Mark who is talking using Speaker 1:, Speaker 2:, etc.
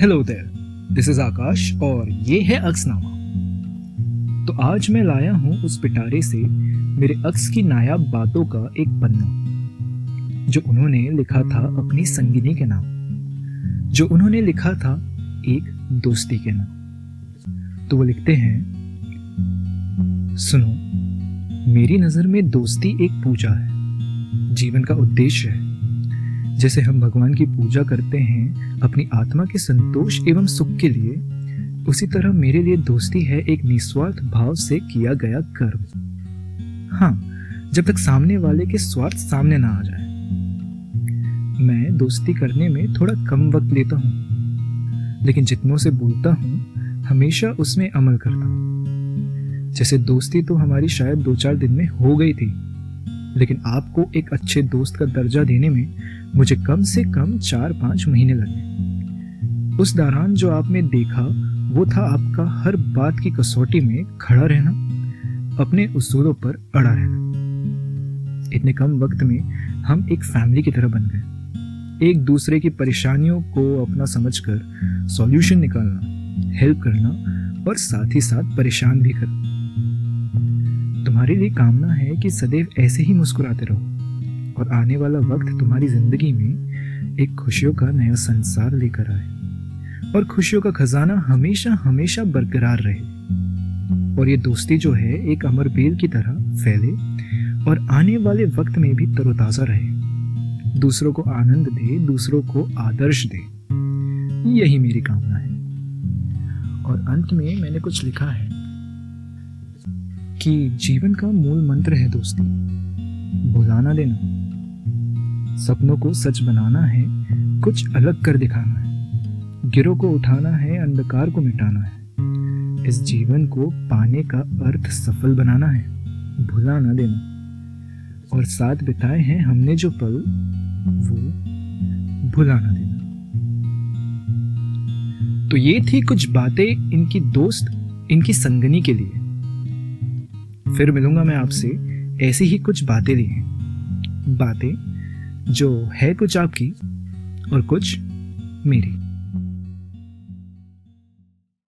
Speaker 1: Hello there this is Akash और ये है अक्सनामा। तो आज मैं लाया हूँ उस पिटारे से मेरे अक्स की नायाब बातों का एक पन्ना, जो उन्होंने लिखा था अपनी संगिनी के नाम। जो उन्होंने लिखा था एक दोस्ती के नाम। तो वो लिखते हैं, सुनो, मेरी नज़र में दोस्ती एक पूजा है। जीवन का उद्देश्य है। जैसे हम भगवान की पूजा करते हैं, अपनी आत्मा के संतोष एवं सुख के लिए, उसी तरह मेरे लिए दोस्ती है एक निस्वार्थ भाव से किया गया कर्म। हाँ जब तक सामने वाले के स्वार्थ सामने ना आ जाए। मैं दोस्ती करने में थोड़ा कम वक्त लेता हूँ, लेकिन जितनों से बोलता हूँ, हमेशा उसमें अमल करता हूँ। जैसे दोस्ती तो हमारी शायद दो चार दिन में हो गई थी लेकिन आपको एक अच्छे दोस्त का दर्जा देने में मुझे कम से कम चार पाँच महीने लगे उस दौरान जो आपने देखा, वो था आपका हर बात की कसौटी में खड़ा रहना, अपने उसूलों पर अड़ा रहना। इतने कम वक्त में हम एक फैमिली की तरह बन गए। एक दूसरे की परेशानियों को अपना समझकर सॉल्यूशन निकालना, हेल्प करना और साथ ही साथ परेशान भी करना। तुम्हारे लिए कामना है कि सदैव ऐसे ही मुस्कुराते रहो और आने वाला वक्त तुम्हारी ज़िंदगी में एक खुशियों का नया संसार लेकर आए। और खुशियों का खजाना हमेशा हमेशा बरकरार रहे। और ये दोस्ती जो है, एक अमर बेल की तरह फैले और आने वाले वक्त में भी तरोताजा रहे। दूसरों को आनंद दे, दूसरों को आदर्श दे। यही मेरी कामना है। और अंत में मैंने कुछ लिखा है। कि जीवन का मूल मंत्र है दोस्ती। भुलाना देना। सपनों को सच बनाना है, कुछ अलग कर दिखाना है। गिरों को उठाना है, अंधकार को मिटाना है। इस जीवन को पाने का अर्थ सफल बनाना है भुला ना देना। और साथ बिताए हैं हमने जो पल, वो भुला ना देना। तो ये थी कुछ बातें इनकी दोस्त, इनकी संगनी के लिए। फिर मिलूँगा मैं आपसे। ऐसी ही कुछ बातें लिए बातें जो है कुछ आपकी और कुछ मेरी।